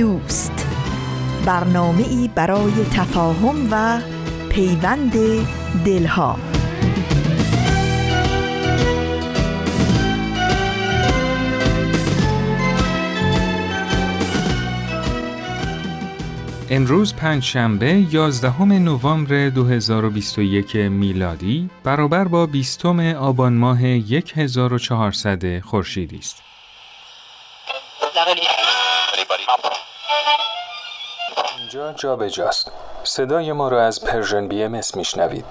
دوست. برنامه ای برای تفاهم و پیوند دلها. امروز پنج شنبه 11 نوامبر 2021 میلادی برابر با 20 آبان ماه 1400 خورشیدی است. اینجا جا به جاست. صدای ما را از Persian BM میشنوید.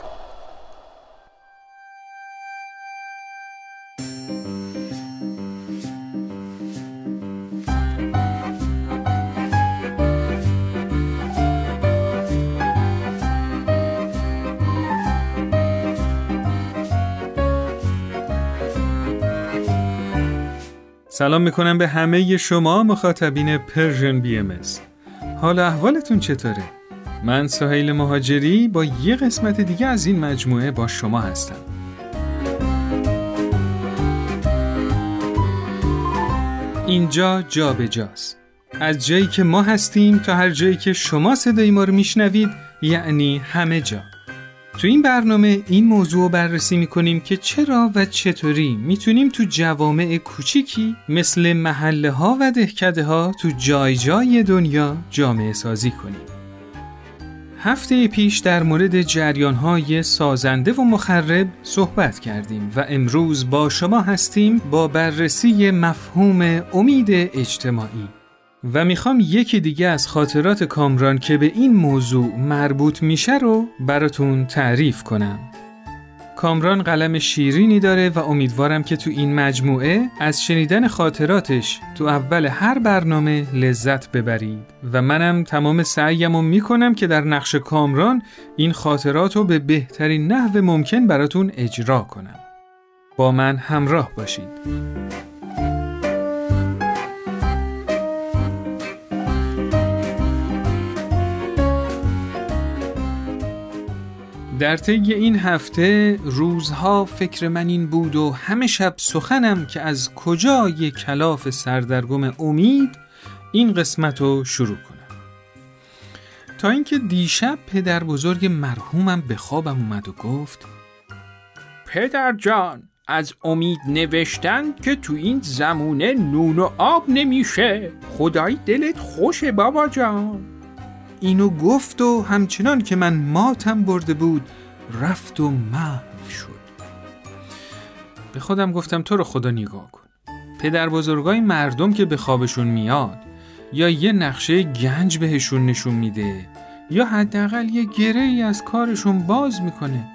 سلام می‌کنم به همه شما مخاطبین Persian BM حال احوالتون چطوره؟ من سهیل مهاجری با یه قسمت دیگه از این مجموعه با شما هستم. اینجا جا به جاست. از جایی که ما هستیم تا هر جایی که شما صدای ما رو میشنوید یعنی همه جا. تو این برنامه این موضوع رو بررسی می‌کنیم که چرا و چطوری می‌تونیم تو جوامع کوچیکی مثل محله ها و دهکده ها تو جای جای دنیا جامعه سازی کنیم. هفته پیش در مورد جریان های سازنده و مخرب صحبت کردیم و امروز با شما هستیم با بررسی مفهوم امید اجتماعی. و می‌خوام یکی دیگه از خاطرات کامران که به این موضوع مربوط میشه رو براتون تعریف کنم. کامران قلم شیرینی داره و امیدوارم که تو این مجموعه از شنیدن خاطراتش تو اول هر برنامه لذت ببرید و منم تمام سعیم رو می‌کنم که در نقش کامران این خاطرات رو به بهترین نحو ممکن براتون اجرا کنم. با من همراه باشید. در طی این هفته روزها فکر من این بود و همه شب سخنم که از کجای کلاف سردرگم امید این قسمت رو شروع کنم. تا اینکه دیشب پدر بزرگ مرحومم به خوابم اومد و گفت پدر جان از امید نوشتن که تو این زمونه نون و آب نمیشه. خدای دلت خوشه بابا جان. اینو گفت و همچنان که من ماتم برده بود رفت و محو شد. به خودم گفتم تو رو خدا نگاه کن. پدر بزرگای مردم که به خوابشون میاد یا یه نقشه گنج بهشون نشون میده یا حداقل یه گره ای از کارشون باز می‌کنه.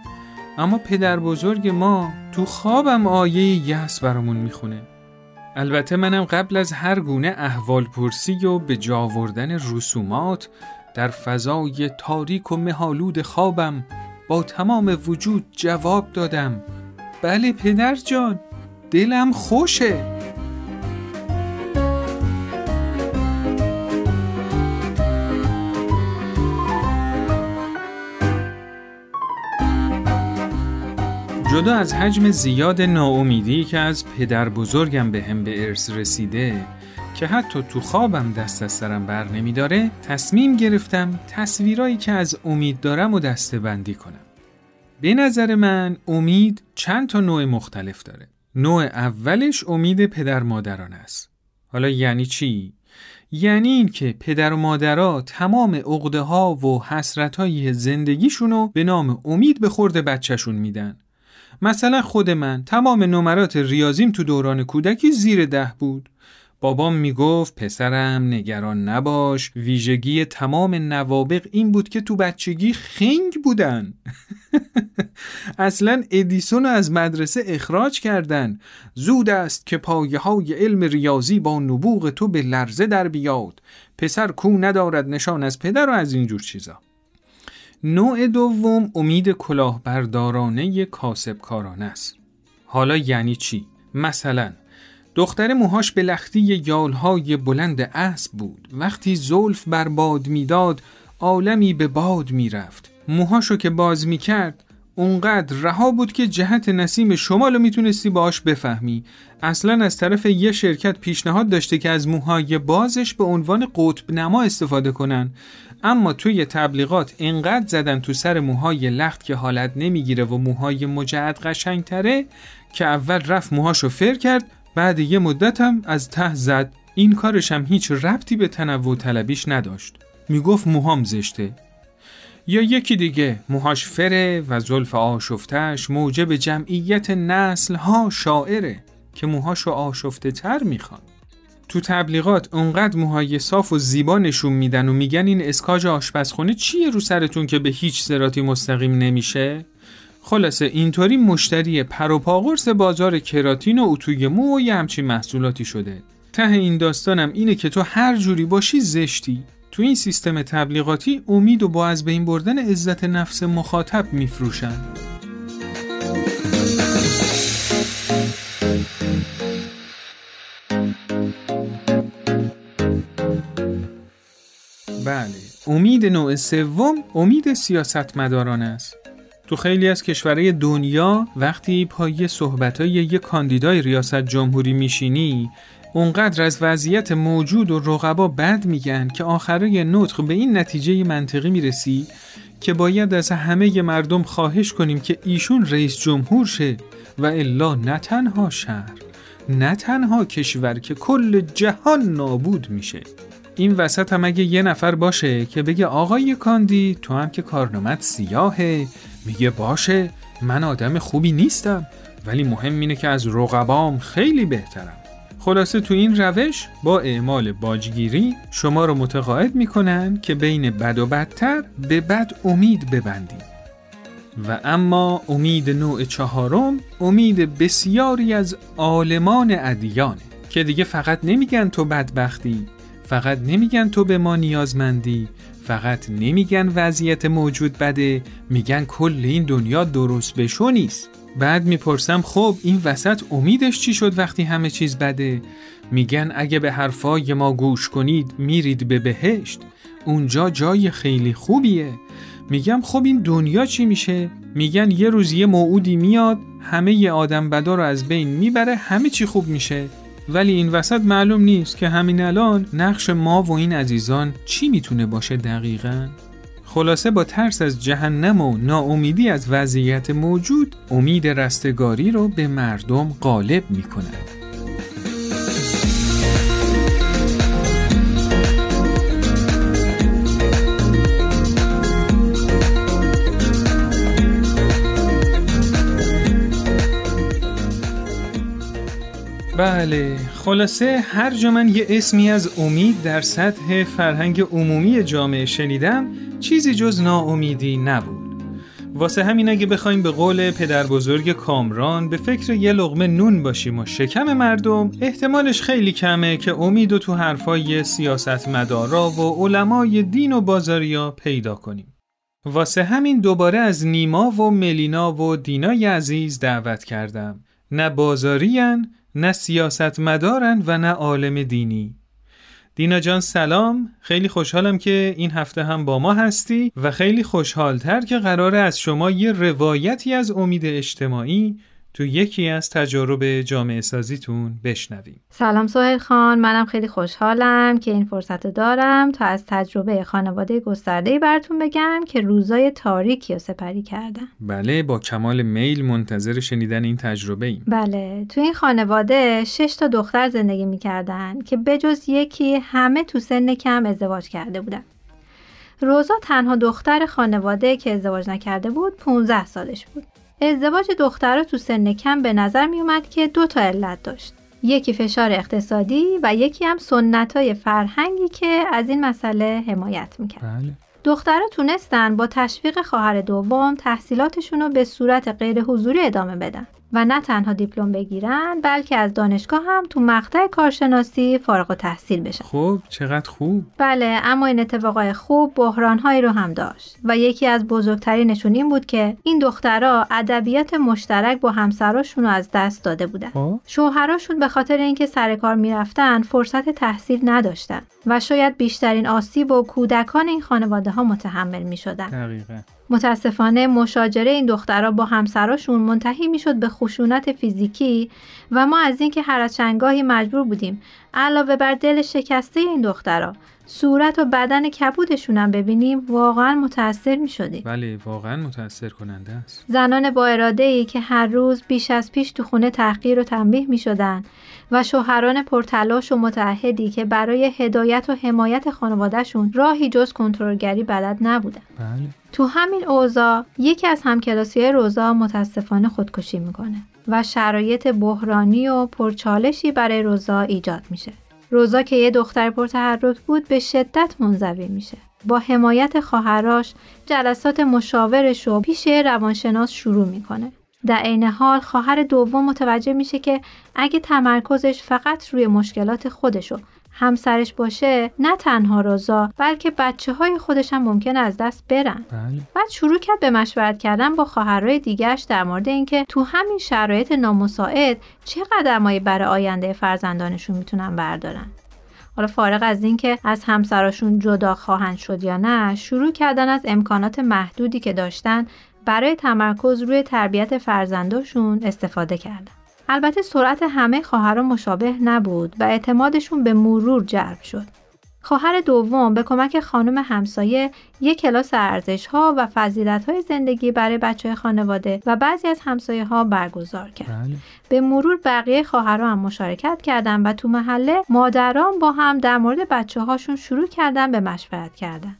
اما پدر بزرگ ما تو خوابم آیه یس برامون می‌خونه. البته منم قبل از هر گونه احوال پرسی و به جاوردن رسومات در فضای تاریک و مهالود خوابم با تمام وجود جواب دادم. بله پدر جان دلم خوشه. جدا از حجم زیاد ناامیدی که از پدر بزرگم به هم به ارث رسیده که حتی تو خوابم دست از سرم بر نمی داره تصمیم گرفتم تصویرایی که از امید دارم و دسته بندی کنم. به نظر من امید چند تا نوع مختلف داره. نوع اولش امید پدر مادران است. حالا یعنی چی؟ یعنی این که پدر و مادرها تمام عقده ها و حسرت های زندگیشونو به نام امید به خورده بچهشون میدن. مثلا خود من تمام نمرات ریاضیم تو دوران کودکی زیر ده بود. بابام می‌گفت پسرم نگران نباش. ویژگی تمام نوابق این بود که تو بچگی خنگ بودن. اصلا ادیسون از مدرسه اخراج کردن. زود است که پایه های علم ریاضی با نبوغ تو به لرزه در بیاد. پسر کو ندارد نشان از پدر و از اینجور چیزا. نوع دوم امید کلاهبردارانه کاسبکارانه است. حالا یعنی چی؟ مثلا دختر موهاش به لختی یالهای بلند اسب بود. وقتی زلف بر باد می‌داد عالمی به باد می‌رفت. موهاشو که باز می‌کرد اونقدر رها بود که جهت نسیم شمالو می‌تونستی باهاش بفهمی. اصلا از طرف یه شرکت پیشنهاد داشته که از موهای بازش به عنوان قطب نما استفاده کنن. اما توی تبلیغات انقدر زدن تو سر موهای لخت که حالت نمی‌گیره و موهای مجعد قشنگتره که اول رفت موهاشو فر کرد بعد یه مدت هم از ته زد. این کارش هم هیچ ربطی به تنوع طلبیش نداشت. می‌گفت موهام زشته. یا یکی دیگه موهاش فره و زلف آشفتش موجب جمعیت نسل ها شاعره که موهاشو آشفته تر می‌خوان تو تبلیغات اونقدر موهای صاف و زیبا نشون میدن و میگن این اسکاج آشپزخونه چیه رو سرتون که به هیچ سراتی مستقیم نمیشه؟ خلاصه اینطوری مشتری پروپاگرس بازار کراتین و اتوی مو و یه همچین محصولاتی شده. ته این داستانم اینه که تو هر جوری باشی زشتی. تو این سیستم تبلیغاتی امید و با از بین بردن عزت نفس مخاطب میفروشن. بله امید نوع سوم امید سیاستمداران است. تو خیلی از کشورهای دنیا وقتی پای صحبتای یه کاندیدای ریاست جمهوری میشینی اونقدر از وضعیت موجود و رقبا بد میگن که آخره نطق به این نتیجه منطقی می‌رسی که باید از همه مردم خواهش کنیم که ایشون رئیس جمهور شه و الا نه تنها شهر نه تنها کشور که کل جهان نابود میشه. این وسط هم اگه یه نفر باشه که بگه آقای کاندی تو هم که کارنامت سیاهه میگه باشه من آدم خوبی نیستم ولی مهم اینه که از رقبام خیلی بهترم. خلاصه تو این روش با اعمال باجگیری شما رو متقاعد می‌کنن که بین بد و بدتر به بد امید ببندید و اما امید نوع چهارم امید بسیاری از عالمان ادیانه که دیگه فقط نمیگن تو بدبختی فقط نمیگن تو به ما نیازمندی فقط نمیگن وضعیت موجود بده میگن کل این دنیا درست بشو نیست. بعد می‌پرسم خب این وسط امیدش چی شد وقتی همه چیز بده؟ میگن اگه به حرفای ما گوش کنید میرید به بهشت. اونجا جای خیلی خوبیه. میگم خب این دنیا چی میشه؟ میگن یه روز یه موعودی میاد همه ی آدم بدا رو از بین می‌بره همه چی خوب میشه. ولی این وسط معلوم نیست که همین الان نقش ما و این عزیزان چی می‌تونه باشه دقیقا؟ خلاصه با ترس از جهنم و ناامیدی از وضعیت موجود امید رستگاری رو به مردم غالب می‌کند. بله خلاصه هر جا من یه اسمی از امید در سطح فرهنگ عمومی جامعه شنیدم چیزی جز ناامیدی نبود. واسه همین اگه بخوایم به قول پدر بزرگ کامران به فکر یه لغمه نون باشیم و شکم مردم احتمالش خیلی کمه که امید و تو حرفای سیاستمدارا و علمای دین و بازاریا پیدا کنیم. واسه همین دوباره از نیما و ملینا و دینای عزیز دعوت کردم. نه بازاریان نه سیاست مدارن و نه عالم دینی. دینا جان سلام. خیلی خوشحالم که این هفته هم با ما هستی و خیلی خوشحالتر که قراره از شما یه روایتی از امید اجتماعی تو یکی از تجارب جامعه سازیتون بشنویم. سلام سوهل خان منم خیلی خوشحالم که این فرصت دارم تا از تجربه خانواده گسترده براتون بگم که روزای تاریکی رو سپری کردم بله با کمال میل منتظر شنیدن این تجربه ایم. بله تو این خانواده شش تا دختر زندگی می‌کردن که بجز یکی همه تو سن کم ازدواج کرده بودن. روزا تنها دختر خانواده که ازدواج نکرده بود 15 سالش بود. ازدواج دخترها تو سن کم به نظر می اومد که دو تا علت داشت. یکی فشار اقتصادی و یکی هم سنت های فرهنگی که از این مسئله حمایت می‌کرد. بله. دخترها تونستن با تشویق خواهر دوم تحصیلاتشون رو به صورت غیر حضوری ادامه بدن و نه تنها دیپلم بگیرن بلکه از دانشگاه هم تو مقطع کارشناسی فارغ و تحصیل بشن. خب چقدر خوب. بله اما این اتفاقای خوب بحرانهایی رو هم داشت و یکی از بزرگترینشون این بود که این دخترها ادبیات مشترک با همسراشون رو از دست داده بودن. خب. شوهراشون به خاطر اینکه سر کار می‌رفتن فرصت تحصیل نداشتن و شاید بیشترین آسیب و کودکان این خانواده ها متحمل می شدن. متاسفانه مشاجره این دخترها با همسراشون منتهی می‌شد به خشونت فیزیکی و ما از اینکه هر از چنگاهی مجبور بودیم علاوه بر دل شکسته این دخترها صورت و بدن کبودشون هم ببینیم واقعا متاثر می شدیم. بله واقعا متاثر کننده است زنان با اراده ای که هر روز بیش از پیش تو خونه تحقیر و تنبیه می شدن و شوهران پرتلاش و متعهدی که برای هدایت و حمایت خانوادهشون راهی جز کنترلگری بلد نبودن. بله تو همین اوضاع یکی از همکلاسی روزا متاسفانه خودکشی می‌کنه و شرایط بحرانی و پرچالشی برای روزا ایجاد میشه. روزا که یه دختر پرتحرک بود به شدت منزوی میشه. با حمایت خواهراش جلسات مشاورش رو پیش روانشناس شروع می‌کنه. در عین حال خواهر دوم متوجه میشه که اگه تمرکزش فقط روی مشکلات خودشو همسرش باشه نه تنها روزا بلکه بچه های خودش هم ممکن از دست برن. بله. بعد شروع کرد به مشورت کردن با خواهرای دیگرش در مورد اینکه تو همین شرایط نامساعد چه قدمایی برای آینده فرزندانشون می‌تونن بردارن. حالا فارغ از اینکه از همسراشون جدا خواهند شد یا نه شروع کردن از امکانات محدودی که داشتن برای تمرکز روی تربیت فرزنداشون استفاده کردن. البته سرعت همه خواهران مشابه نبود و اعتمادشون به مرور جلب شد خواهر دوم به کمک خانم همسایه یک کلاس ارزش ها و فضیلت های زندگی برای بچه خانواده و بعضی از همسایه ها برگزار کرد. بله به مرور بقیه خواهران هم مشارکت کردن و تو محله مادران با هم در مورد بچه هاشون شروع کردن به مشورت کردن.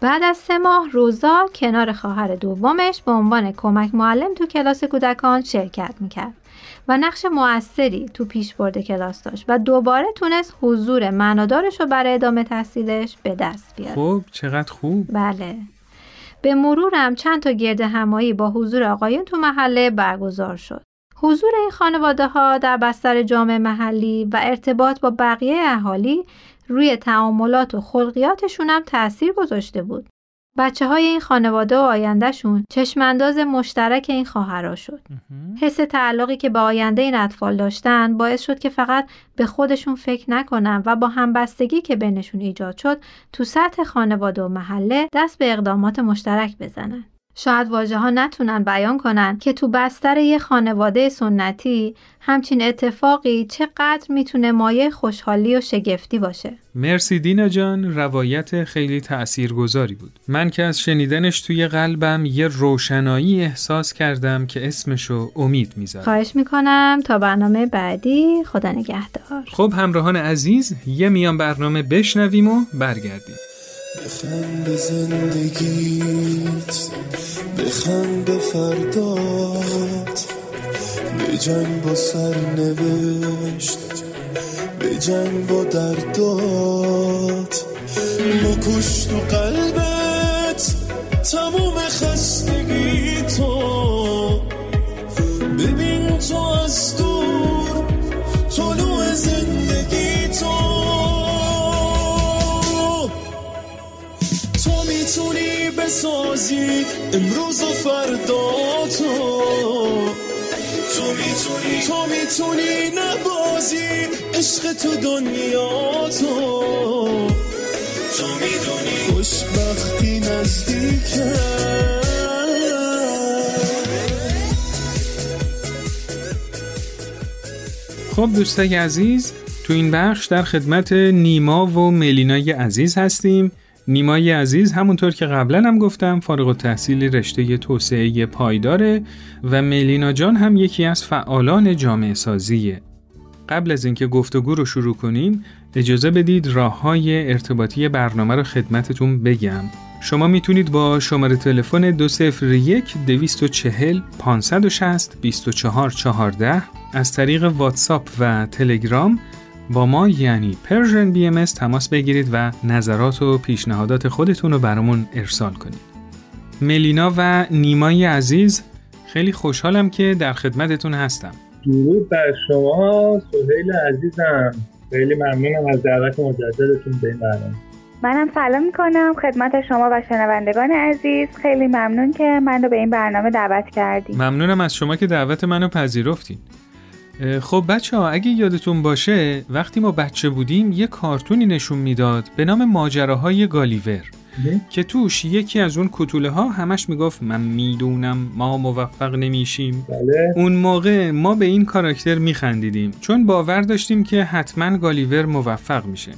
بعد از سه ماه روزا کنار خواهر دومش به عنوان کمک معلم تو کلاس کودکان شرکت می‌کرد و نقش موثری تو پیشبرد کلاس داشت و دوباره تونست حضور معنادارش رو برای ادامه تحصیلش به دست بیاره. خب چقدر خوب بله به مرورم چند تا گرد همایی با حضور آقایون تو محله برگزار شد. حضور این خانواده ها در بستر جامعه محلی و ارتباط با بقیه اهالی روی تعاملات و خلقیاتشون هم تأثیر گذاشته بود. بچه های این خانواده و آیندهشون چشمانداز مشترک این خواهرها شد. حس تعلقی که به آینده این اطفال داشتن باعث شد که فقط به خودشون فکر نکنن و با همبستگی که بینشون ایجاد شد تو سطح خانواده و محله دست به اقدامات مشترک بزنن. شاید واژه ها نتونن بیان کنن که تو بستر یه خانواده سنتی همچین اتفاقی چقدر می‌تونه مایه خوشحالی و شگفتی باشه. مرسی دینا جان روایت خیلی تأثیرگذاری بود من که از شنیدنش توی قلبم یه روشنایی احساس کردم که اسمشو امید می‌ذارم خواهش می‌کنم تا برنامه بعدی خدا نگهدار. خب همراهان عزیز یه میان برنامه بشنویم و برگردیم بخند زندگیت بخند به فردات. به جنگ با سرنوشت به جنگ با دردات. بکش تو قلبت تموم خستگی تو. ببین تو از دور بسازی امروز و فردا تو. تو می‌تونی. تو می‌تونی نبازی عشق تو دنیا تو. تو می‌دونی. خوشبختی نزدیکه خب دوستای عزیز تو این بخش در خدمت نیما و ملینای عزیز هستیم. نیمای عزیز همونطور که قبلا هم گفتم فارغ التحصیل رشته توسعه پایداره و ملینا جان هم یکی از فعالان جامعه سازیه. قبل از اینکه گفتگو رو شروع کنیم اجازه بدید راه های ارتباطی برنامه رو خدمتتون بگم. شما می‌تونید با شماره تلفن 201 240 560 24 14 از طریق واتساپ و تلگرام با ما یعنی Persian BM تماس بگیرید و نظرات و پیشنهادات خودتون رو برامون ارسال کنید. ملینا و نیمای عزیز خیلی خوشحالم که در خدمتتون هستم. درود بر شما سهیل عزیزم. خیلی ممنونم از دعوت مجددتون به این برنامه. منم سلام می‌کنم. خدمت شما و شنوندگان عزیز. خیلی ممنون که من رو به این برنامه دعوت کردین ممنونم از شما که دعوت منو پذیرفتین. خب بچه ها اگه یادتون باشه وقتی ما بچه بودیم یه کارتونی نشون می‌داد به نام ماجراهای گالیور. که توش یکی از اون کتوله ها همش می‌گفت من می‌دونم ما موفق نمیشیم. بله. اون موقع ما به این کاراکتر میخندیدیم. چون باور داشتیم که حتما گالیور موفق میشه.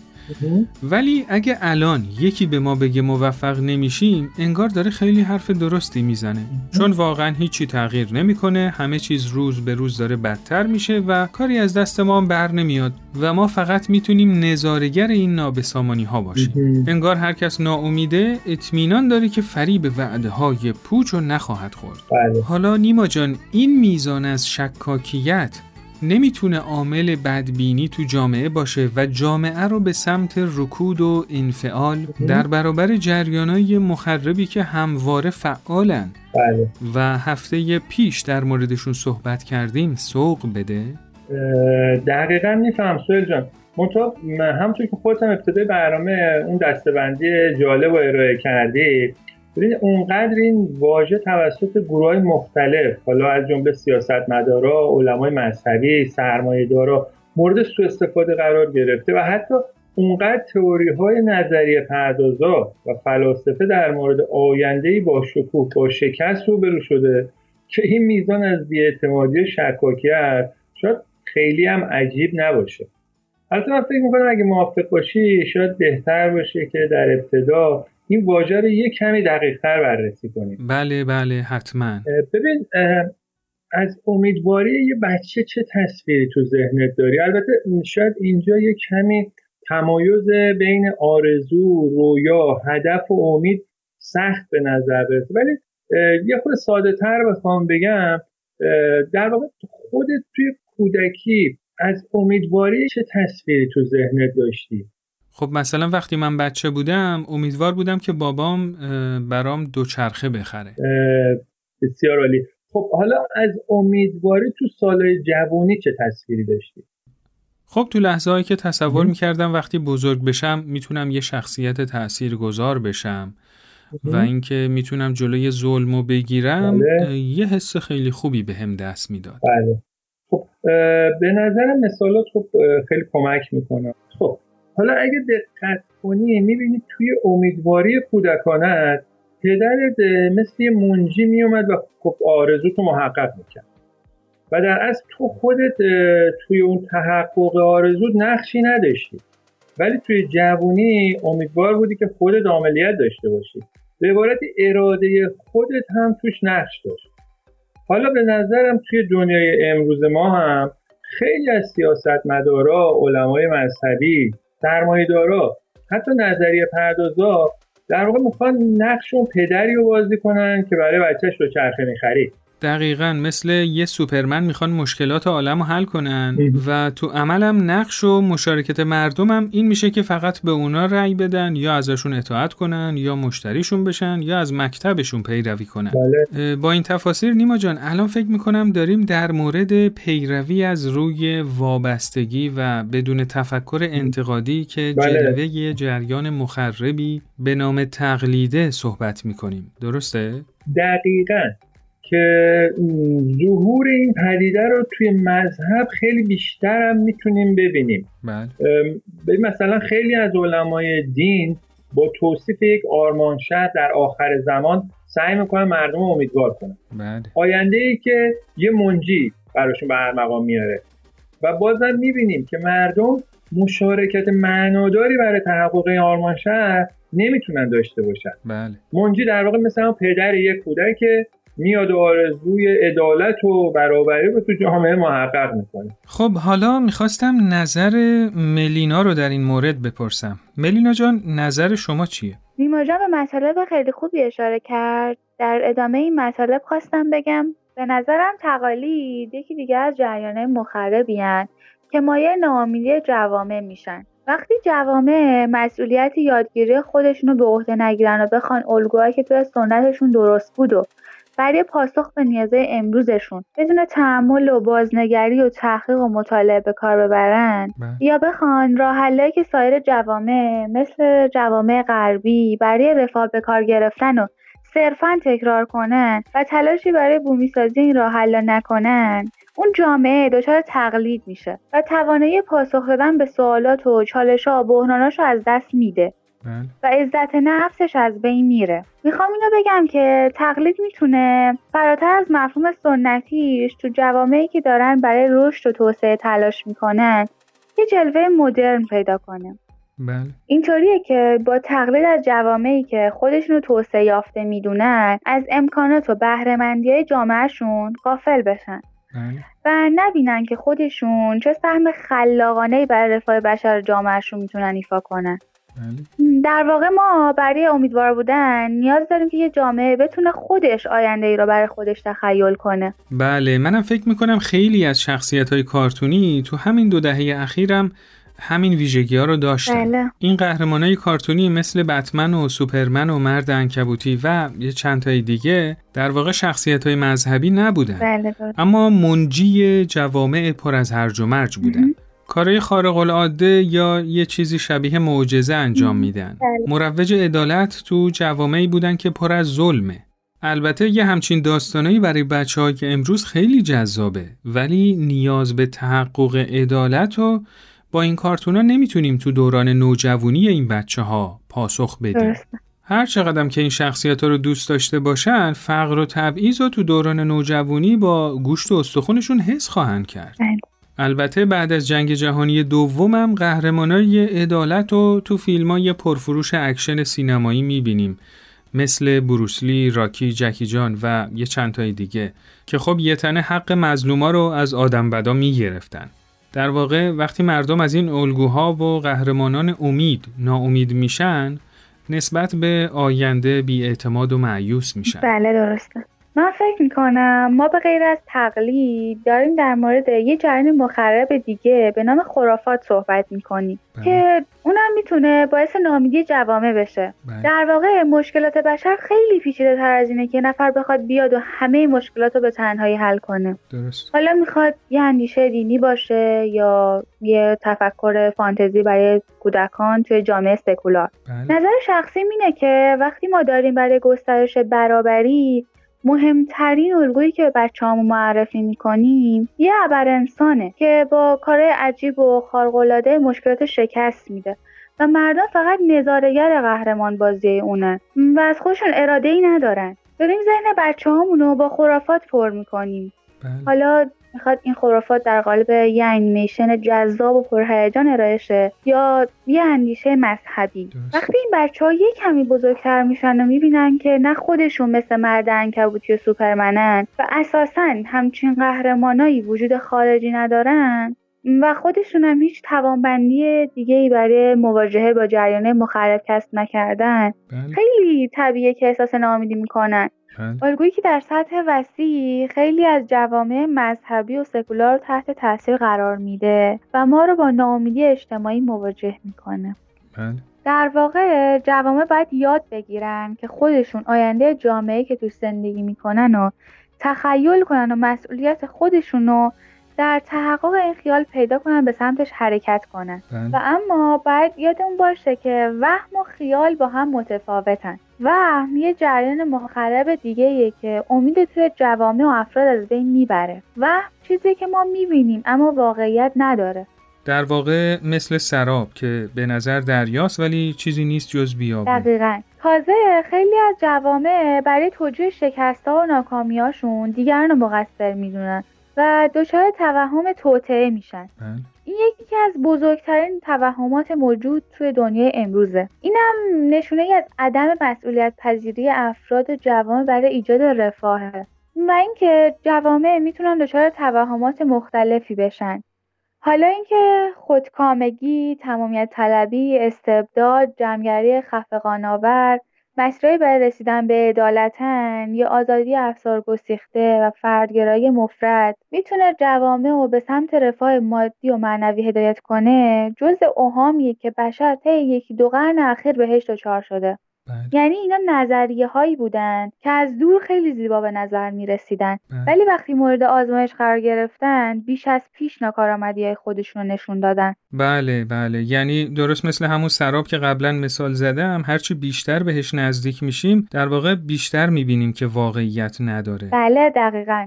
ولی اگه الان یکی به ما بگه موفق نمیشیم انگار داره خیلی حرف درستی می‌زنه. چون واقعا هیچی تغییر نمی‌کنه همه چیز روز به روز داره بدتر میشه و کاری از دست ما بر نمیاد و ما فقط می‌تونیم نظارگر این نابسامانی ها باشیم انگار هر کس ناامیده اطمینان داره که فریب وعده های پوچ رو نخواهد خورد. بله. حالا نیما جان این میزان از شکاکیت نمی‌تونه عامل بدبینی تو جامعه باشه و جامعه رو به سمت رکود و انفعال در برابر جریانای مخربی که همواره فعالن. بله. و هفته پیش در موردشون صحبت کردیم سوق بده. دقیقا میفهم سویل جان. منتها م- همونطور که خودت هم ابتدای برنامه اون دستبندی جالب رو ارائه کردی ببین اونقدر این واژه توسط گروه مختلف حالا از جمله سیاستمدارا علمای مذهبی سرمایه‌دارا مورد سوء استفاده قرار گرفته و حتی اونقدر تئوری های نظریه پردازا و فلاسفه در مورد آینده با شکوه با شکست روبرو شده که این میزان از بیاعتمادی و شکاکیت شاید خیلی هم عجیب نباشه. البته من فکر می‌کنم اگه موافق باشی شاید بهتر باشه که در ابتدا این واژه رو یه کمی دقیقتر بررسی کنیم. بله بله حتما. ببین از امیدواری یه بچه چه تصویری تو ذهنت داری؟ البته شاید اینجا یه کمی تمایز بین آرزو رویا هدف و امید سخت به نظر برسه. ولی یه خود ساده تر بخوام بگم در واقع خودت توی کودکی از امیدواری چه تصویری تو ذهنت داشتی؟ خب مثلا وقتی من بچه بودم امیدوار بودم که بابام برام دوچرخه بخره. بسیار عالی. خب حالا از امیدواری تو سالهای جوانی چه تصویری داشتی؟ خب تو لحظه هایی که تصور. می‌کردم وقتی بزرگ بشم می‌تونم یه شخصیت تأثیر گذار بشم و اینکه می‌تونم جلوی ظلمو بگیرم بله. یه حس خیلی خوبی به هم دست می‌داد. بله. خب به نظرم مثالات خب خیلی کمک می‌کنه. خب حالا اگه دقت کنی می‌بینی توی امیدواری کودکانت پدرت مثل یه منجی میومد و خب آرزو تو محقق می‌کرد. و در اصل تو خودت توی اون تحقق آرزو نقشی نداشتی. ولی توی جوونی امیدوار بودی که خودت عملیت داشته باشی. به عبارت اراده خودت هم توش نقش داشت. حالا به نظرم توی دنیای امروز ما هم خیلی از سیاستمدارا، علمای مذهبی، سرمایه‌دارا، حتی نظریه پردازا در واقع می‌خوان نقش اون پدری رو بازی کنن که برای بچهش رو چرخه می‌خرید. دقیقا مثل یه سوپرمن می‌خوان مشکلات عالم رو حل کنن. و تو عملم نقش و مشارکت مردمم این میشه که فقط به اونا رأی بدن یا ازشون اطاعت کنن یا مشتریشون بشن یا از مکتبشون پیروی کنن. بله. با این تفاسیر نیما جان الان فکر می‌کنم داریم در مورد پیروی از روی وابستگی و بدون تفکر انتقادی که بله. جلوه جریان مخربی به نام تقلیده صحبت می‌کنیم. درسته؟ دقیقا. که ظهور این پدیده رو توی مذهب خیلی بیشتر هم می‌تونیم ببینیم. بله. مثلا خیلی از علمای دین با توصیف یک آرمان شهر در آخر زمان سعی می‌کنن مردم رو امیدوار کنن. بله. آینده ای که یه منجی براشون به هر مقام میاره و بازم می‌بینیم که مردم مشارکت معناداری برای تحقق این آرمان شهر نمی‌تونن داشته باشن. بله. منجی در واقع مثل همون پدر یک کودک میاد و آرزوی عدالت و برابری رو تو جامعه محقق می‌کنه. خب حالا می‌خواستم نظر ملینا رو در این مورد بپرسم. ملینا جان نظر شما چیه؟ نیما جان به مطالب خیلی خوبی اشاره کرد. در ادامه این مطالب خواستم بگم به نظرم تقالید یکی دیگه از جریانه مخربی هن که مایه ناامیدی جوامع میشن. وقتی جوامع مسئولیت یادگیری خودشون رو به عهده نگیرن و بخوان الگوهایی که توی سنتشون درست بود و برای پاسخ به نیازهای امروزشون بدون تحمل و بازنگری و تحقیق و مطالعه به کار ببرن بله. یا بخوان راه که سایر جوامع مثل جوامع غربی برای رفاه به کار گرفتن و صرفا تکرار کنن و تلاشی برای بومیسازی این راه حل نکنن اون جامعه دچار تقلید میشه و توانایی پاسخ دادن به سوالات و چالش ها و رو از دست میده بله. و عزت نفسش از بین میره می‌خوام اینو بگم که تقلید می‌تونه فراتر از مفهوم سنتیش تو جوامعی که دارن برای رشد و توسعه تلاش می‌کنن یه جلوه مدرن پیدا کنه بله. اینطوریه که با تقلید از جوامعی که خودشون رو توسعه یافته می‌دونن از امکانات و بهرهمندی های جامعهشون غافل بشن بله. و نبینن که خودشون چه سهم خلاقانه برای رفاه بشر جامعهشون می‌تونن ایفا کنن. در واقع ما برای امیدوار بودن نیاز داریم که یه جامعه بتونه خودش آینده ای رو برای خودش تخیل کنه. بله منم فکر می‌کنم خیلی از شخصیت های کارتونی تو همین دو دهه اخیرم همین ویژگی ها رو داشتن. بله. این قهرمان های کارتونی مثل بتمن و سوپرمن و مرد انکبوتی و یه چند تای دیگه در واقع شخصیت های مذهبی نبودن. بله اما منجی جوامع پر از هرج و مرج بودن. کارهای خارق العاده یا یه چیزی شبیه معجزه انجام میدن. بله. مروج عدالت تو جوامعی بودن که پر از ظلمه. البته یه همچین داستانایی برای بچه که امروز خیلی جذابه ولی نیاز به تحقق عدالت و با این کارتونا نمی‌تونیم تو دوران نوجوانی این بچه ها پاسخ بدیم. هر چقدر که این شخصیت ها رو دوست داشته باشن فقر و تبعیض رو تو دوران نوجوانی با گوشت و استخونشون حس خواهند کرد. بله. البته بعد از جنگ جهانی دومم قهرمانای عدالت رو تو فیلم های پرفروش اکشن سینمایی می‌بینیم. مثل بروسلی، راکی، جکی چان و یه چند تای دیگه که خب یه تنه حق مظلوما رو از آدم بدا می‌گرفتن. در واقع وقتی مردم از این الگوها و قهرمانان امید ناامید میشن نسبت به آینده بی‌اعتماد و مأیوس میشن. بله درسته. من فکر می‌کنم ما به غیر از تقلید داریم در مورد یه جریان مخرب دیگه به نام خرافات صحبت می‌کنیم بله. که اونم می‌تونه باعث نامیدی جوامع بشه بله. در واقع مشکلات بشر خیلی پیچیده تر از اینه که نفر بخواد بیاد و همه مشکلات رو به تنهایی حل کنه درست حالا می‌خواد یه اندیشه دینی باشه یا یه تفکر فانتزی برای کودکان توی جامعه سکولار بله. نظر شخصی اینه که وقتی ما داریم برای گسترش برابری مهمترین الگویی که به بچه‌هامون معرفی می‌کنیم یه ابر انسانه که با کار عجیب و خارق‌العاده مشکلات شکست میده و مردم فقط نظارگر قهرمان بازی اونه و از خودشون اراده ای ندارن داریم ذهن بچه رو با خرافات پر می‌کنیم بله. حالا می‌خواد این خرافات در قالب یه انیمیشن جذاب و پرهیجان ارائه شه یا یه اندیشه مذهبی درست. وقتی این بچه ها یه کمی بزرگتر میشن و می‌بینن که نه خودشون مثل مرد انکبوتی و سوپرمنن و اساسا همچین قهرمانایی وجود خارجی ندارن و خودشون هم هیچ توانبندی دیگه ای برای مواجهه با جریان مخرب کسب نکردن بله. خیلی طبیعیه که احساس ناامیدی می‌کنن. الگویی که در سطح وسیع خیلی از جوامع مذهبی و سکولار تحت تاثیر قرار میده و ما رو با ناامیدی اجتماعی مواجه می‌کنه بله. در واقع جوامع باید یاد بگیرن که خودشون آینده جامعه که تو زندگی می‌کنن و تخیل کنن و مسئولیت خودشون رو در تحقق این خیال پیدا کنن به سمتش حرکت کنن بله. و اما باید یادمون باشه که وهم و خیال با هم متفاوتن وهم یه جریان مخرب دیگه که امید توی جوامع و افراد از بین می‌بره. وهم چیزی که ما می‌بینیم اما واقعیت نداره. در واقع مثل سراب که به نظر دریاست ولی چیزی نیست جز بیابون. دقیقا. تازه خیلی از جوامع برای توجیه شکست و ناکامیاشون دیگران رو مقصر می‌دونن و دچار توهم توطعه میشن. بله. این یکی از بزرگترین توهمات موجود توی دنیای امروزه. اینم نشونه از عدم مسئولیت پذیری افراد و جوامع برای ایجاد رفاهه. و اینکه جوامع می‌تونن دچار توهمات مختلفی بشن. حالا اینکه خودکامگی، تمامیت طلبی، استبداد، جمعگری خفقانآور، مسیرهایی برای رسیدن به عدالتن یا آزادی افسار گسیخته و فردگرایی مفرد می‌تونه جوامع و به سمت رفاه مادی و معنوی هدایت کنه جز اوهامیه که بشر طی یکی دو قرن اخیر بهش دچار شده. بله. یعنی اینا نظریه هایی بودن که از دور خیلی زیبا به نظر می رسیدن بله. ولی وقتی مورد آزمایش قرار گرفتن بیش از پیش ناکارآمدی های خودشون رو نشون دادن. بله بله. یعنی درست مثل همون سراب که قبلا مثال زدم هرچی بیشتر بهش نزدیک میشیم در واقع بیشتر می‌بینیم که واقعیت نداره. بله دقیقا.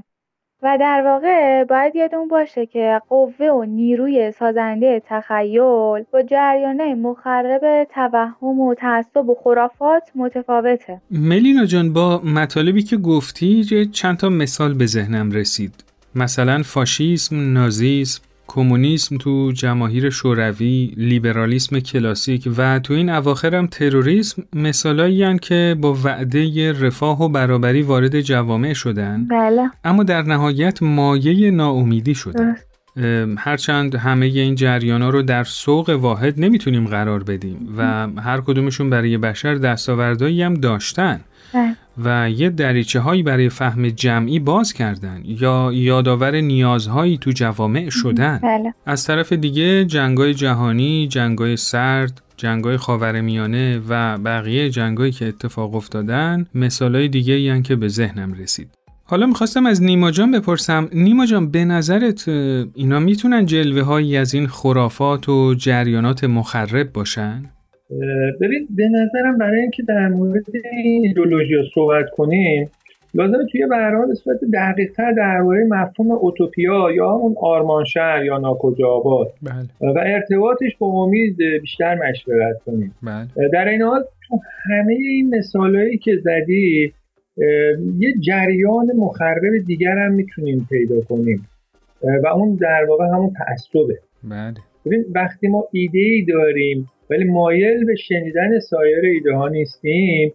و در واقع باید یادمون باشه که قوه و نیروی سازنده تخیل با جریانه مخرب توهم و تعصب و خرافات متفاوته. ملینا جان با مطالبی که گفتی چند تا مثال به ذهنم رسید. مثلا فاشیسم، نازیسم، کمونیسم تو جماهیر شوروی، لیبرالیسم کلاسیک و تو این اواخر هم تروریسم مثالایی که با وعده رفاه و برابری وارد جوامع شدن. بله. اما در نهایت مایه ناامیدی شدن هرچند همه این جریان ها رو در سوق واحد نمی‌تونیم قرار بدیم و هر کدومشون برای بشر دستاوردهایی هم داشتن. بله. و یه دریچه هایی برای فهم جمعی باز کردن یا یادآور نیازهایی تو جوامع شدن بله از طرف دیگه جنگای جهانی، جنگای سرد، جنگای خاورمیانه و بقیه جنگایی که اتفاق افتادن مثالای دیگه این که به ذهنم رسید. حالا می‌خواستم از نیما جان بپرسم نیما جان به نظرت اینا می‌تونن جلوه هایی از این خرافات و جریانات مخرب باشن؟ ببین به نظرم برای اینکه در مورد این ایدولوژی صحبت کنیم لازمه توی برنامه به صورت دقیقتر درباره مفهوم اوتوپیا یا همون آرمان شهر یا ناکجا آباد بله. و ارتباطش با امید بیشتر مشورت کنیم. بله. در این حال تو همه این مثالهایی که زدی یه جریان مخرب دیگر هم می‌تونیم پیدا کنیم. و اون در واقع همون تعصبه. بله. ببین وقتی ما ایده ای داریم ولی مایل به شنیدن سایر ایده ها نیستیم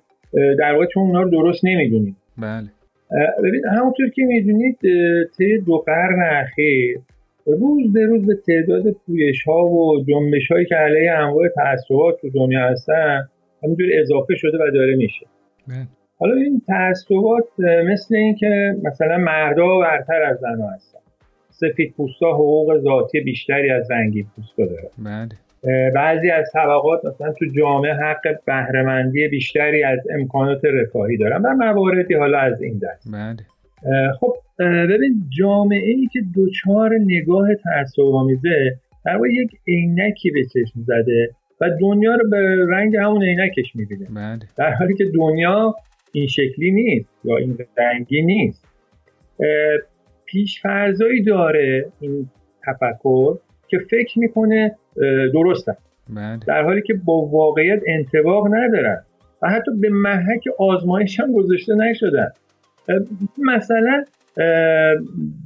در واقع چون اونا رو درست نمی‌دونیم. بله. ببین همونطور که می‌دونید طی دو قرن اخیر روز به روز به تعداد پویش ها و جنبش هایی که علیه انواع تعصبات تو دنیا هستن همینجور اضافه شده و داره میشه. بله. حالا این تعصبات مثل اینکه مثلا مردا برتر از زنها هستن. سفید پوستا حقوق ذاتی بیشتری از رنگین پوستا دارن. بله. بعضی از طبقات مثلا تو جامعه حق بهرهمندی بیشتری از امکانات رفاهی دارن. و مواردی حالا از این دست بله. خب ببین جامعه ای که دوچار نگاه تعصب‌آمیزه در واقع یک عینکی به چشم زده و دنیا رو به رنگ همون عینکش می‌بینه. بله. در حالی که دنیا این شکلی نیست یا این رنگی نیست. اه، پیشفرضایی داره این تفکر که فکر می‌کنه درستن. بله. در حالی که با واقعیت انتباق ندارن و حتی به محک آزمایش هم گذاشته نشدن. مثلا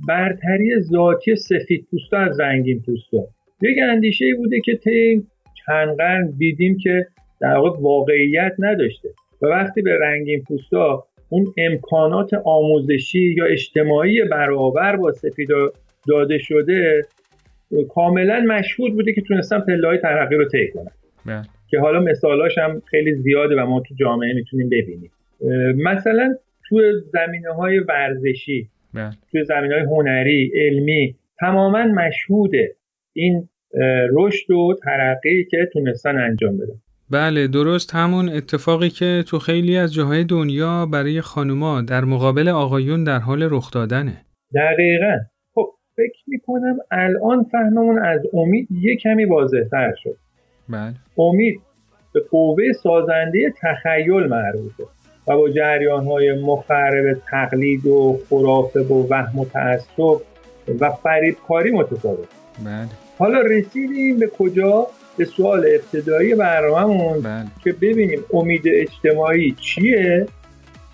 برتری ذاتی سفید پوستا از رنگین پوستا. یک اندیشه ای بوده که طی چند قرن دیدیم که در واقع واقعیت نداشته. و وقتی به رنگین پوستا اون امکانات آموزشی یا اجتماعی برابر با سفیدا داده شده کاملا مشهود بوده که تونستن پله های ترقی رو طی کنن بله. که حالا مثالاش هم خیلی زیاده و ما تو جامعه می‌تونیم ببینیم. مثلا تو زمینه های ورزشی بله. تو زمینه های هنری علمی تماما مشهوده این رشد و ترقی که تونستن انجام بدن. بله درست همون اتفاقی که تو خیلی از جاهای دنیا برای خانوما در مقابل آقایون در حال رخ دادنه. دقیقا. فکر می‌کنم الان فهممون از امید یه کمی واضحتر شد. بله. امید به قوه سازنده تخیل مربوطه و با جریان های مخرب تقلید و خرافه و وهم و تعصب و فریبکاری متفاوت بله. حالا رسیدیم به کجا؟ به سوال ابتدایی برنامهمون بله. که ببینیم امید اجتماعی چیه؟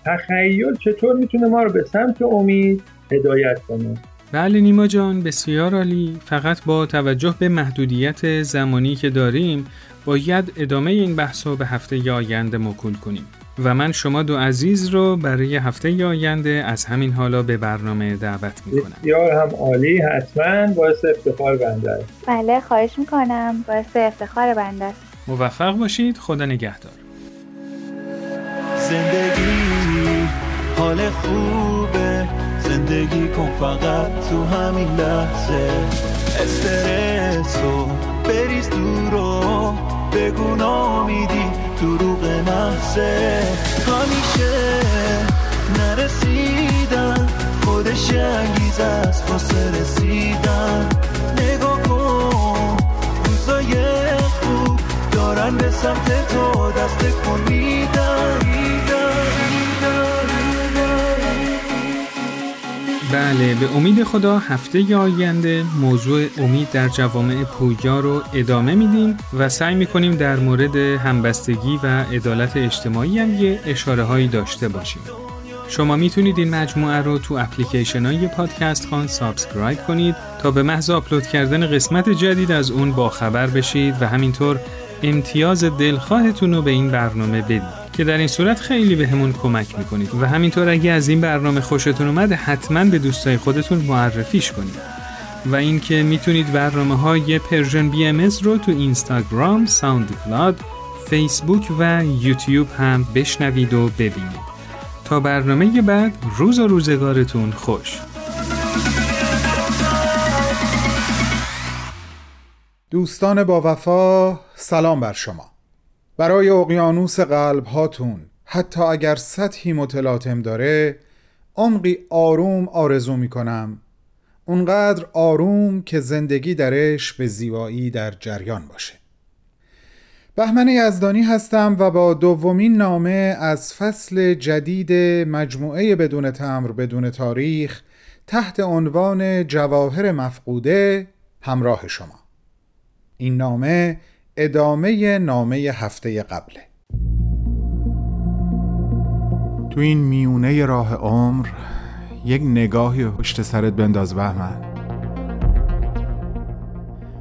تخیل چطور می‌تونه ما رو به سمت امید هدایت کنه؟ بله نیما جان بسیار عالی. فقط با توجه به محدودیت زمانی که داریم باید ادامه این بحث رو به هفته آینده موکول کنیم. و من شما دو عزیز رو برای هفته آینده از همین حالا به برنامه دعوت می‌کنم. بسیار هم عالی حتما باعث افتخار بنده است. بله خواهش می‌کنم. باعث افتخار بنده است. موفق باشید. خدا نگهدار. زندگی حال خوبه زندگی کن فقط تو همین لحظه. استرسو بریز دورو بگو نامیدی دروغ محضه همیشه نرسیدن خودش انگیز است واسه رسیدن. نگاه کن روزای خوب دارن به سمت تو دست کن بله به امید خدا هفته آینده موضوع امید در جوامع پویا رو ادامه میدیم و سعی می‌کنیم در مورد همبستگی و عدالت اجتماعی هم یه اشاره هایی داشته باشیم. شما می‌تونید این مجموعه رو تو اپلیکیشن های پادکست خوان subscribe کنید تا به محض آپلود کردن قسمت جدید از اون با خبر بشید و همینطور امتیاز دلخواهتون رو به این برنامه بدید که در این صورت خیلی بهمون کمک می‌کنید. و همینطور اگه از این برنامه خوشتون اومد حتما به دوستای خودتون معرفیش کنید. و اینکه می‌تونید برنامه های Persian BM رو تو اینستاگرام، SoundCloud، فیسبوک و یوتیوب هم بشنوید و ببینید. تا برنامه بعد روز و روزگارتون خوش. دوستان با وفا سلام بر شما. برای اقیانوس قلب هاتون حتی اگر سطحی متلاطم داره عمقی آروم آرزو می کنم اونقدر آروم که زندگی درش به زیبایی در جریان باشه. بهمن یزدانی هستم و با دومین نامه از فصل جدید مجموعه بدون تمر بدون تاریخ تحت عنوان جواهر مفقوده همراه شما. این نامه ادامه نامه هفته قبله. تو این میونه راه عمر یک نگاهی پشت سرت بنداز بهمن.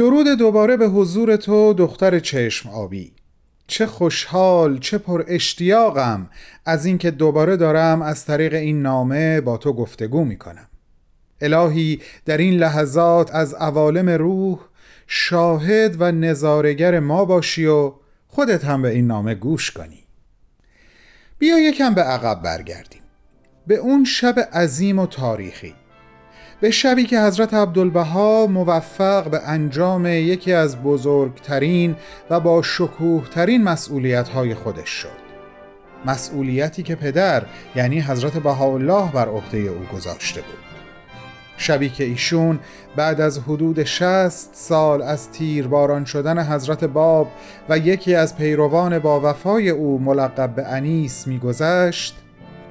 درود دوباره به حضور تو دختر چشم آبی. چه خوشحال چه پر اشتیاقم از اینکه دوباره دارم از طریق این نامه با تو گفتگو می کنم الهی در این لحظات از عوالم روح شاهد و نظارگر ما باشی و خودت هم به این نامه گوش کنی. بیا یکم به عقب برگردیم. به اون شب عظیم و تاریخی به شبی که حضرت عبدالبها موفق به انجام یکی از بزرگترین و با شکوه ترین مسئولیت های خودش شد. مسئولیتی که پدر یعنی حضرت بهاءالله بر عهده او گذاشته بود. شبی که ایشون بعد از حدود شست سال از تیرباران شدن حضرت باب و یکی از پیروان با وفای او ملقب به انیس میگذشت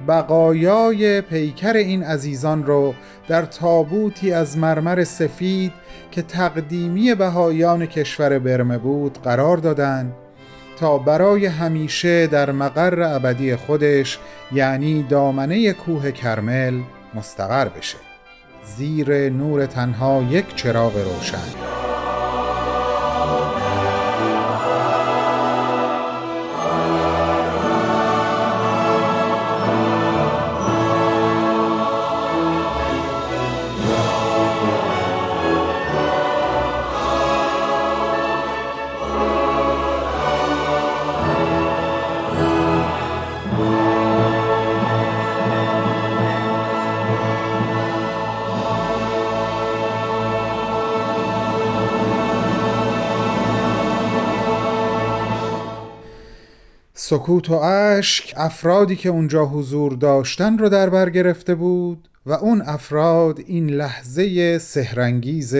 بقایای پیکر این عزیزان رو در تابوتی از مرمر سفید که تقدیمی بهایان کشور برمه بود قرار دادند تا برای همیشه در مقر ابدی خودش یعنی دامنه کوه کرمل مستقر بشه. زیر نور تنها یک چراغ روشن. سکوت و اشک افرادی که اونجا حضور داشتن رو در بر گرفته بود و اون افراد این لحظه سهرنگیز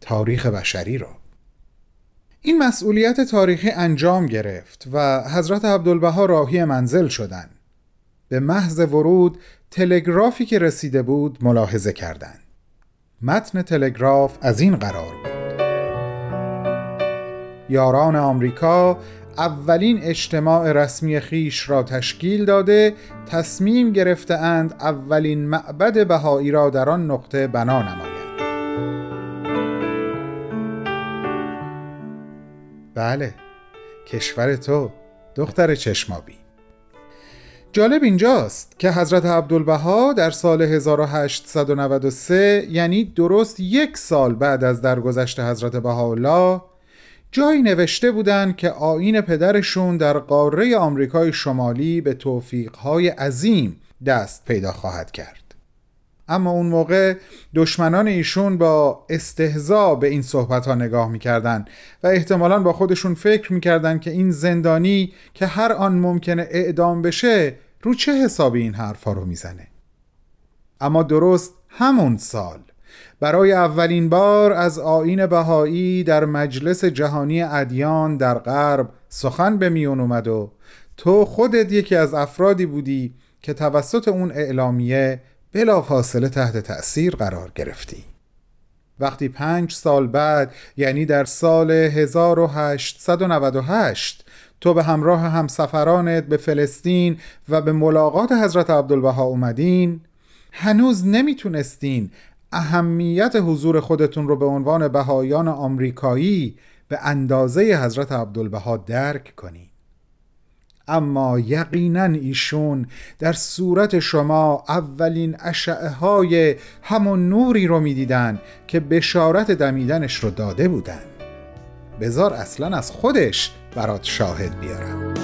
تاریخ بشری رو این مسئولیت تاریخی انجام گرفت و حضرت عبدالبها راهی منزل شدند. به محض ورود تلگرافی که رسیده بود ملاحظه کردند. متن تلگراف از این قرار بود یاران آمریکا اولین اجتماع رسمی خیش را تشکیل داده تصمیم گرفتهاند اولین معبد بهایی را در آن نقطه بنا نمایند بله کشور تو دختر چشمابی جالب اینجاست که حضرت عبدالبها در سال 1893 یعنی درست یک سال بعد از درگذشت حضرت بهاءالله جایی نوشته بودند که آین پدرشون در قاره آمریکای شمالی به توفیقهای عظیم دست پیدا خواهد کرد. اما اون موقع دشمنان ایشون با استهزا به این صحبت ها نگاه می‌کردن و احتمالا با خودشون فکر می‌کردن که این زندانی که هر آن ممکنه اعدام بشه رو چه حسابی این حرفا رو می‌زنه. اما درست همون سال برای اولین بار از آین بهایی در مجلس جهانی ادیان در غرب سخن به میون اومد و تو خودت یکی از افرادی بودی که توسط اون اعلامیه بلا فاصله تحت تأثیر قرار گرفتی. وقتی پنج سال بعد یعنی در سال 1898 تو به همراه همسفرانت به فلسطین و به ملاقات حضرت عبدالبها اومدین هنوز نمی‌تونستین اهمیت حضور خودتون رو به عنوان بهایان آمریکایی به اندازه حضرت عبدالبها درک کنین. اما یقینا ایشون در صورت شما اولین اشعه های همون نوری رو می‌دیدن که بشارت دمیدنش رو داده بودن. بزار اصلا از خودش برات شاهد بیارم.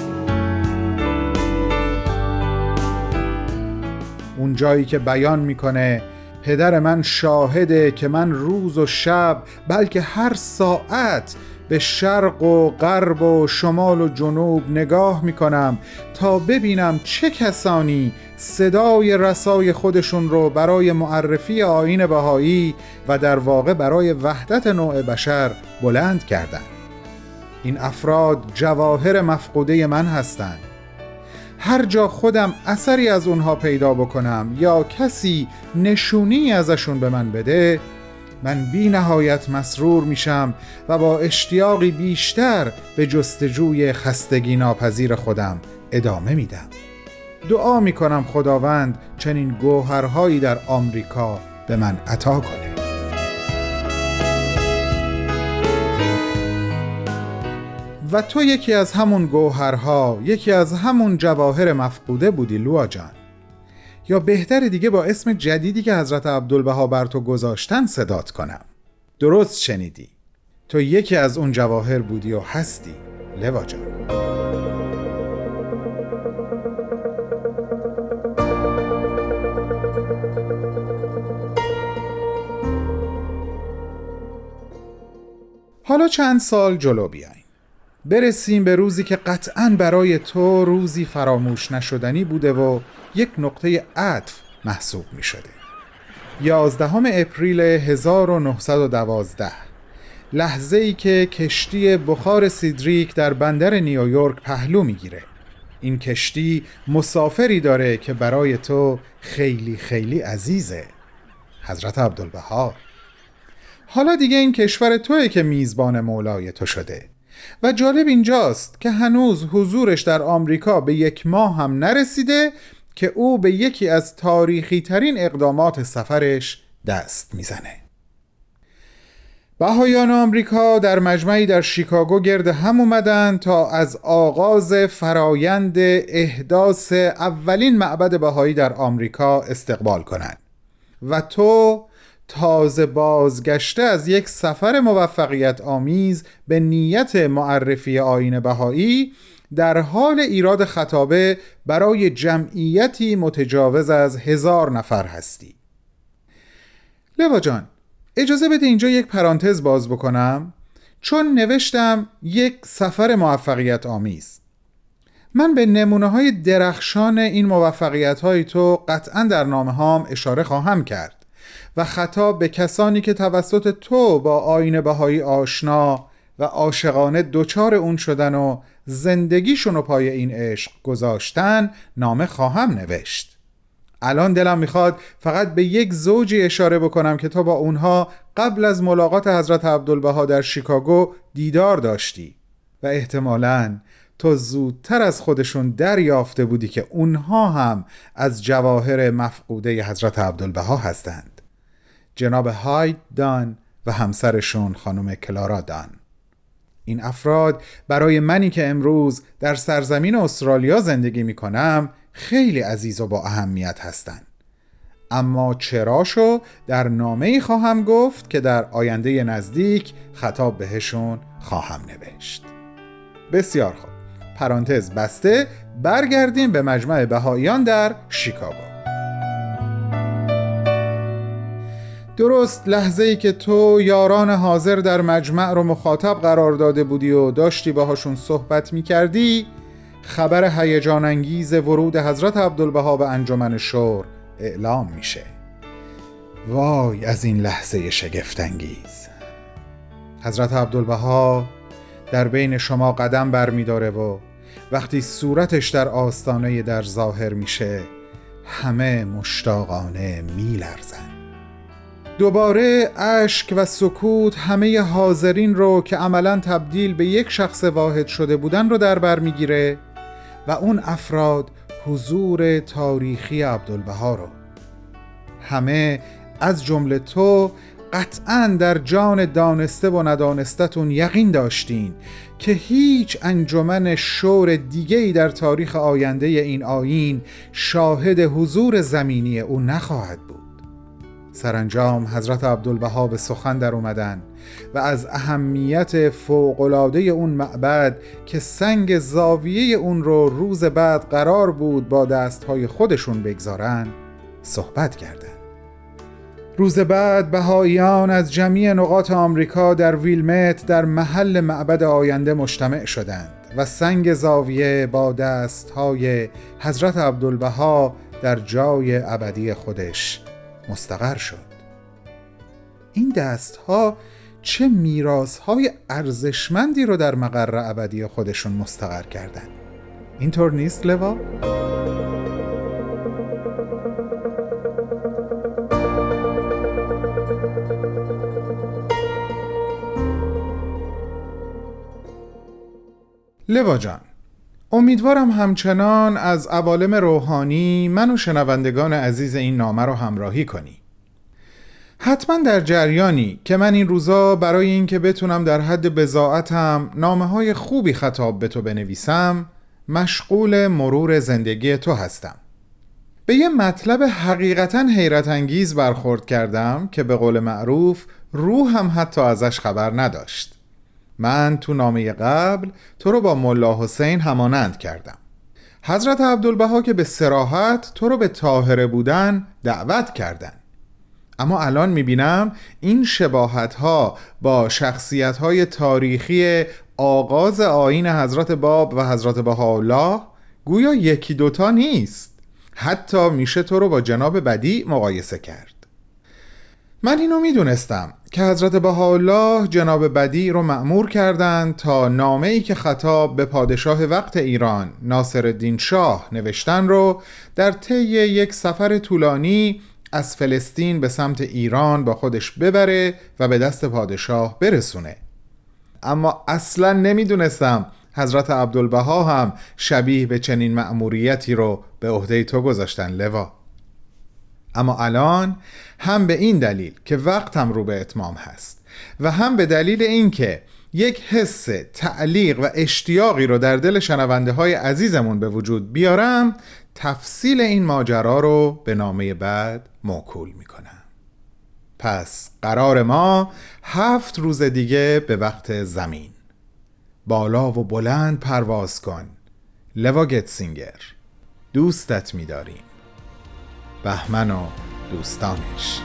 اون جایی که بیان می‌کنه پدر من شاهده که من روز و شب بلکه هر ساعت به شرق و غرب و شمال و جنوب نگاه می‌کنم تا ببینم چه کسانی صدای رسای خودشون رو برای معرفی آین بهایی و در واقع برای وحدت نوع بشر بلند کردند. این افراد جواهر مفقوده من هستند هر جا خودم اثری از اونها پیدا بکنم یا کسی نشونی ازشون به من بده من بی نهایت مسرور میشم و با اشتیاقی بیشتر به جستجوی خستگی ناپذیر خودم ادامه میدم. دعا می‌کنم خداوند چنین گوهرهایی در آمریکا به من عطا کنه. و تو یکی از همون گوهرها یکی از همون جواهر مفقوده بودی لوا جان. یا بهتر دیگه با اسم جدیدی که حضرت عبدالبها بر تو گذاشتن صدات کنم. درست شنیدی. تو یکی از اون جواهر بودی و هستی لوا جان. حالا چند سال جلو بیاین. برسیم به روزی که قطعا برای تو روزی فراموش نشدنی بوده و یک نقطه عطف محسوب می شده 11 اپریل 1912 لحظه ای که کشتی بخار سیدریک در بندر نیویورک پهلو می‌گیره. این کشتی مسافری داره که برای تو خیلی خیلی عزیزه. حضرت عبدالبها. حالا دیگه این کشور توی که میزبان مولای تو شده. و جالب اینجاست که هنوز حضورش در آمریکا به یک ماه هم نرسیده که او به یکی از تاریخی ترین اقدامات سفرش دست می‌زنه. بهایان آمریکا در مجمعی در شیکاگو گرد هم اومدن تا از آغاز فرایند احداث اولین معبد بهایی در آمریکا استقبال کنند. و تو تازه بازگشته از یک سفر موفقیت آمیز به نیت معرفی آین بهایی در حال ایراد خطابه برای جمعیتی متجاوز از هزار نفر هستی. لوا جان اجازه بده اینجا یک پرانتز باز بکنم چون نوشتم یک سفر موفقیت آمیز. من به نمونه های درخشان این موفقیت های تو قطعا در نامه هام اشاره خواهم کرد. و خطاب به کسانی که توسط تو با آین بهایی آشنا و عاشقانه دوچار اون شدن و زندگیشون رو پای این عشق گذاشتن نامه خواهم نوشت. الان دلم می‌خواد فقط به یک زوجی اشاره بکنم که تو با اونها قبل از ملاقات حضرت عبدالبها در شیکاگو دیدار داشتی و احتمالاً تو زودتر از خودشون دریافته بودی که اونها هم از جواهر مفقوده حضرت عبدالبها هستند. جناب هاید دان و همسرشون خانم کلارا دان. این افراد برای منی که امروز در سرزمین استرالیا زندگی می کنم خیلی عزیز و با اهمیت هستند. اما چراشو در نامه ای خواهم گفت که در آینده نزدیک خطاب بهشون خواهم نوشت. بسیار خوب. پرانتز بسته برگردیم به مجمع بهاییان در شیکاگو. درست لحظه ای که تو یاران حاضر در مجمع رو مخاطب قرار داده بودی و داشتی باهاشون صحبت می کردی خبر هیجان انگیز ورود حضرت عبدالبها به انجمن شور اعلام میشه. وای از این لحظه شگفتانگیز. حضرت عبدالبها در بین شما قدم برمیداره و وقتی صورتش در آستانه در ظاهر میشه همه مشتاقانه میلرزن. دوباره اشک و سکوت همه حاضرین رو که عملا تبدیل به یک شخص واحد شده بودن رو در بر می‌گیره و اون افراد حضور تاریخی عبدالبها رو. همه از جمله تو قطعا در جان دانسته و ندانستتون یقین داشتین که هیچ انجمن شور دیگهی در تاریخ آینده این آین شاهد حضور زمینی او نخواهد بود. سرانجام حضرت عبدالبها به سخن در اومدن و از اهمیت فوقلاده اون معبد که سنگ زاویه اون رو روز بعد قرار بود با دستهای خودشون بگذارن صحبت کردند. روز بعد بهاییان از جمعی نقاط آمریکا در ویلمت در محل معبد آینده مجتمع شدند و سنگ زاویه با دستهای حضرت عبدالبها در جای ابدی خودش مستقر شد این دستها چه میراث های ارزشمندی رو در مقر ابدی خودشون مستقر کردن اینطور نیست لوا؟ لوا جان امیدوارم همچنان از عوالم روحانی من و شنوندگان عزیز این نامه رو همراهی کنی. حتما در جریانی که من این روزا برای اینکه بتونم در حد بزاعتم نامه های خوبی خطاب به تو بنویسم مشغول مرور زندگی تو هستم. به یه مطلب حقیقتا حیرت انگیز برخورد کردم که به قول معروف روحم حتی ازش خبر نداشت. من تو نامه قبل تو رو با ملا حسین همانند کردم. حضرت عبدالبها که به سراحت تو رو به طاهره بودن دعوت کردن. اما الان می‌بینم این شباهت ها با شخصیت های تاریخی آغاز آین حضرت باب و حضرت بهاءالله گویا یکی دوتا نیست. حتی میشه تو رو با جناب بدی مقایسه کرد. من اینو می‌دونستم. که حضرت بهاءالله جناب بدی رو مأمور کردند تا نامه ای که خطاب به پادشاه وقت ایران ناصر الدین شاه نوشتن رو در طی یک سفر طولانی از فلسطین به سمت ایران با خودش ببره و به دست پادشاه برسونه. اما اصلا نمی‌دونستم حضرت عبدالبها هم شبیه به چنین مأموریتی رو به عهده تو گذاشتن لوا. اما الان هم به این دلیل که وقتم رو به اتمام هست و هم به دلیل اینکه یک حس تعلیق و اشتیاقی رو در دل شنونده های عزیزمون به وجود بیارم تفصیل این ماجرا رو به نامه بعد موکول می‌کنم. پس قرار ما هفت روز دیگه به وقت زمین. بالا و بلند پرواز کن. لوا گتسینگر. دوستت میداریم. بهمن و دوستانش.